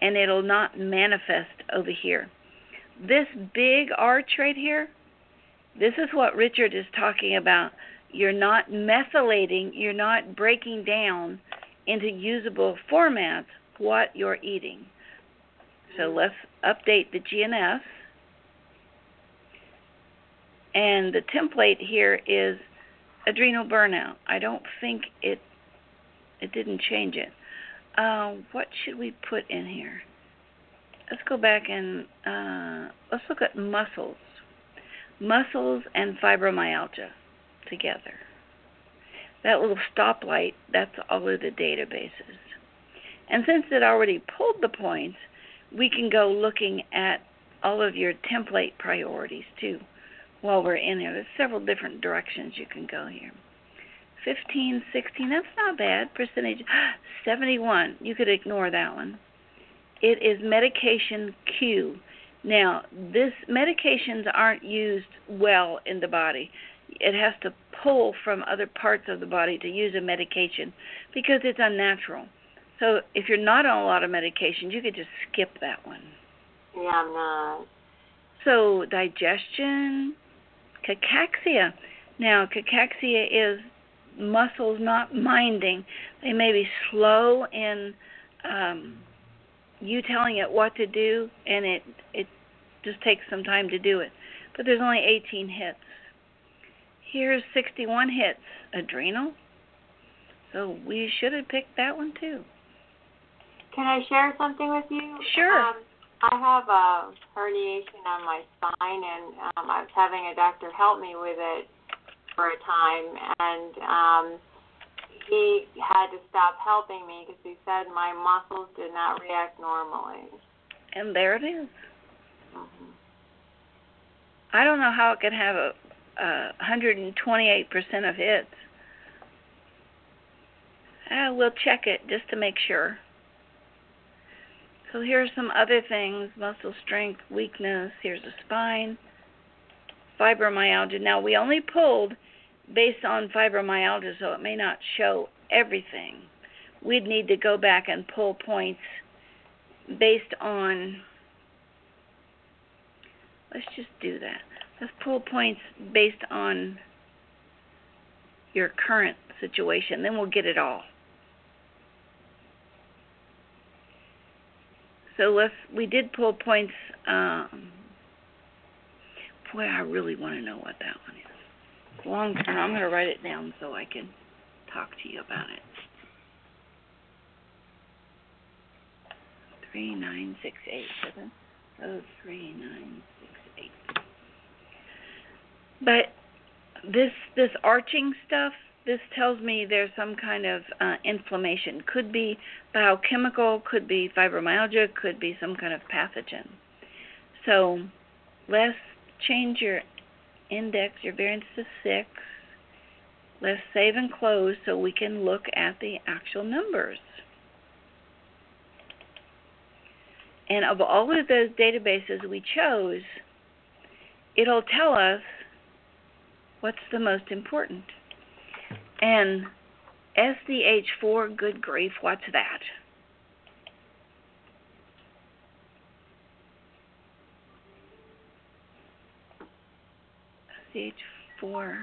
and it'll not manifest over here. This big arch right here, This is what Richard is talking about. You're not methylating, you're not breaking down into usable formats what you're eating. So let's update the GNS. And the template here is adrenal burnout. I don't think it it didn't change it. Uh, what should we put in here? Let's go back and uh, let's look at muscles. Muscles and fibromyalgia together. That little stoplight, that's all of the databases. And since it already pulled the points, we can go looking at all of your template priorities too while we're in there. There's several different directions you can go here. 15, 16, that's not bad. Percentage 71. You could ignore that one. It is medication Q. Now, this medications aren't used well in the body. It has to pull from other parts of the body to use a medication because it's unnatural. So if you're not on a lot of medications, you could just skip that one. Yeah, I'm not. So digestion, cachexia. Now, cachexia is muscles not minding. They may be slow in um, you telling it what to do, and it it just takes some time to do it. But there's only 18 hits. Here's 61 hits. Adrenal. So we should have picked that one too. Can I share something with you? Sure. Um, I have a herniation on my spine, and um, I was having a doctor help me with it for a time, and um, he had to stop helping me because he said my muscles did not react normally. And there it is. Mm-hmm. I don't know how it could have a, a 128% of hits. Uh, we'll check it just to make sure. So here's some other things muscle strength, weakness. Here's the spine, fibromyalgia. Now, we only pulled based on fibromyalgia, so it may not show everything. We'd need to go back and pull points based on. Let's just do that. Let's pull points based on your current situation, then we'll get it all. So let's. We did pull points. Um, boy, I really want to know what that one is. Long term. I'm going to write it down so I can talk to you about it. Three nine six eight seven oh three nine six eight. But this this arching stuff this tells me there's some kind of uh, inflammation. Could be biochemical, could be fibromyalgia, could be some kind of pathogen. So let's change your index, your variance to 6. Let's save and close so we can look at the actual numbers. And of all of those databases we chose, it'll tell us what's the most important. And SDH4, good grief, what's that? SDH4.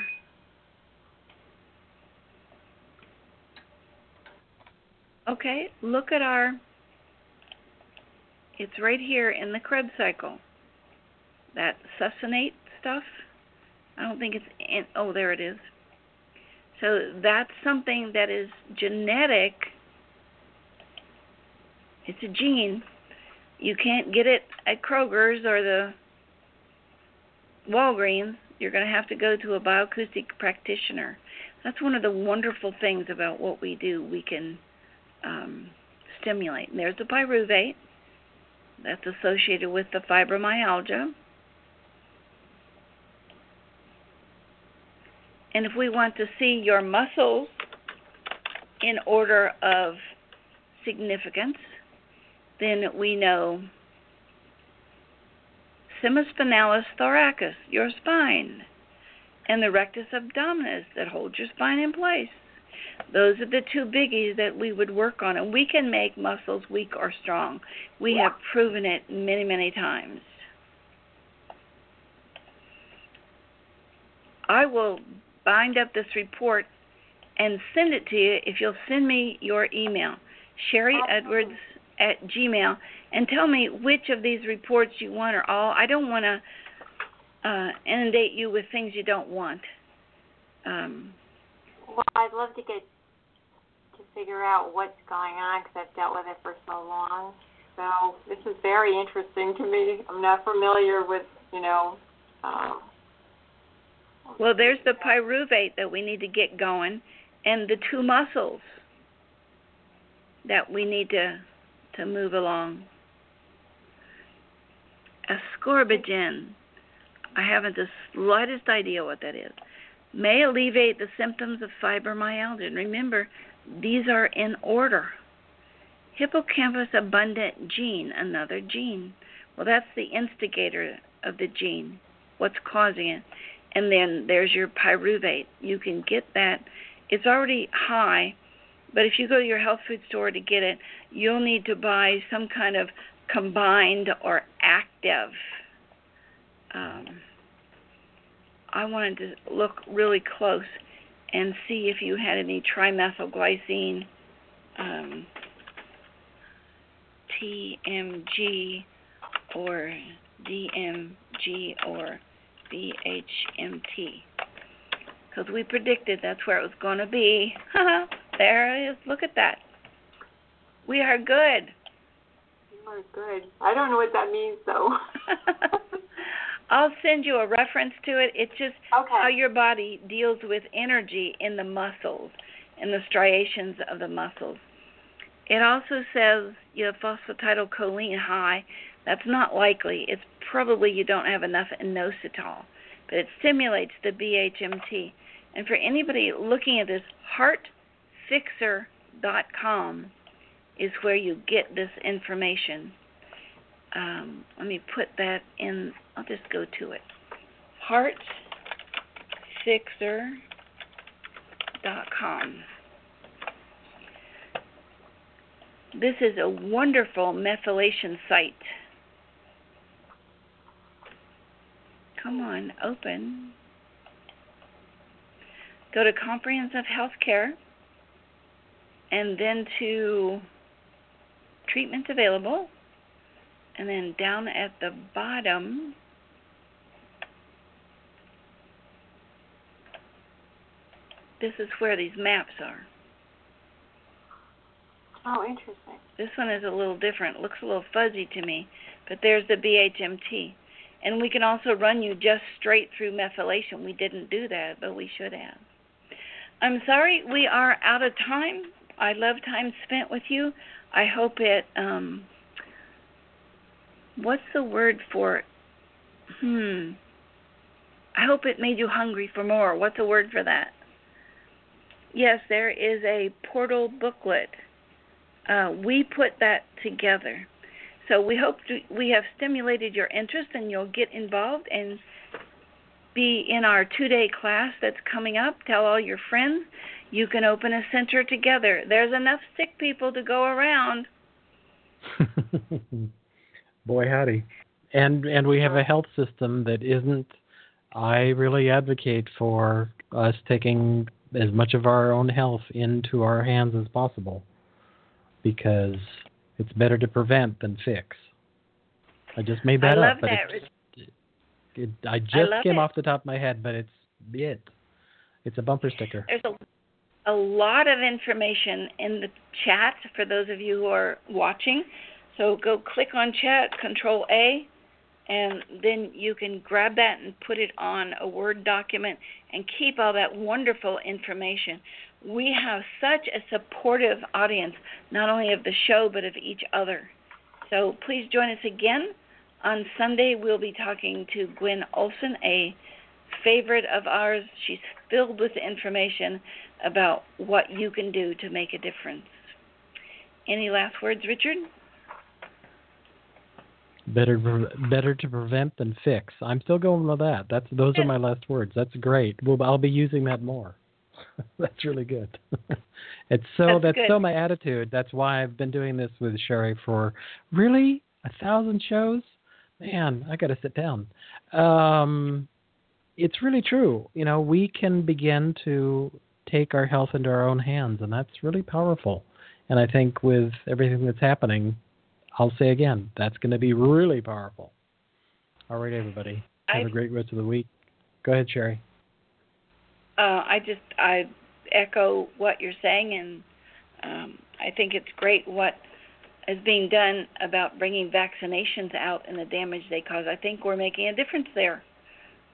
Okay, look at our, it's right here in the Krebs cycle. That succinate stuff. I don't think it's in, oh, there it is. So that's something that is genetic. It's a gene. You can't get it at Kroger's or the Walgreens. You're going to have to go to a bioacoustic practitioner. That's one of the wonderful things about what we do. We can um, stimulate. And there's the pyruvate that's associated with the fibromyalgia. And if we want to see your muscles in order of significance, then we know semispinalis thoracis, your spine, and the rectus abdominis that holds your spine in place. Those are the two biggies that we would work on, and we can make muscles weak or strong. We have proven it many, many times. I will bind up this report and send it to you if you'll send me your email, Sharry Edwards at Gmail, and tell me which of these reports you want or all. I don't want to uh, inundate you with things you don't want. Um, well, I'd love to get to figure out what's going on because I've dealt with it for so long. So this is very interesting to me. I'm not familiar with, you know. Um, well, there's the pyruvate that we need to get going, and the two muscles that we need to to move along. Ascorbigen, I haven't the slightest idea what that is, may alleviate the symptoms of fibromyalgia. And remember, these are in order. Hippocampus abundant gene, another gene. Well, that's the instigator of the gene, what's causing it. And then there's your pyruvate. You can get that. It's already high, but if you go to your health food store to get it, you'll need to buy some kind of combined or active. Um, I wanted to look really close and see if you had any trimethylglycine, um, TMG, or DMG, or BHMT. Because we predicted that's where it was going to be. there it is. Look at that. We are good. You are good. I don't know what that means, though. I'll send you a reference to it. It's just okay. how your body deals with energy in the muscles, in the striations of the muscles. It also says you have phosphatidylcholine high. That's not likely. It's probably you don't have enough inositol, but it stimulates the BHMT. And for anybody looking at this, heartfixer.com is where you get this information. Um, let me put that in. I'll just go to it. Heartfixer.com. This is a wonderful methylation site. Come on, open. Go to Comprehensive Health Care and then to Treatments Available. And then down at the bottom, this is where these maps are. Oh, interesting. This one is a little different. Looks a little fuzzy to me, but there's the BHMT. And we can also run you just straight through methylation. We didn't do that, but we should have. I'm sorry we are out of time. I love time spent with you. I hope it um what's the word for hmm I hope it made you hungry for more. What's the word for that? Yes, there is a portal booklet. Uh, we put that together. So we hope to, we have stimulated your interest and you'll get involved and be in our two day class that's coming up. Tell all your friends. You can open a center together. There's enough sick people to go around. Boy howdy. And and we have a health system that isn't I really advocate for us taking as much of our own health into our hands as possible because it's better to prevent than fix. I just made that I up, but that. it, it, I just I came it. off the top of my head, but it's it. It's a bumper sticker. There's a, a lot of information in the chat for those of you who are watching. So go click on chat, Control A, and then you can grab that and put it on a Word document and keep all that wonderful information. We have such a supportive audience, not only of the show, but of each other. So please join us again. On Sunday, we'll be talking to Gwen Olson, a favorite of ours. She's filled with information about what you can do to make a difference. Any last words, Richard? Better better to prevent than fix. I'm still going with that. That's those are my last words. That's great. Well, I'll be using that more. that's really good. it's so that's, that's good. so my attitude. That's why I've been doing this with Sharry for really a thousand shows. Man, I got to sit down. Um, it's really true. You know, we can begin to take our health into our own hands, and that's really powerful. And I think with everything that's happening, I'll say again, that's going to be really powerful. All right, everybody. Have I, a great rest of the week. Go ahead, Sharry. Uh, I just I echo what you're saying, and um, I think it's great what is being done about bringing vaccinations out and the damage they cause. I think we're making a difference there.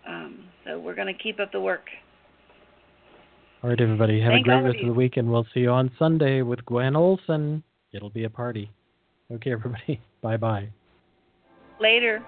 Um, so we're going to keep up the work. All right, everybody. Have Thank a great all of rest of the week, and we'll see you on Sunday with Gwen Olson. It'll be a party. Okay, everybody. Bye bye. Later.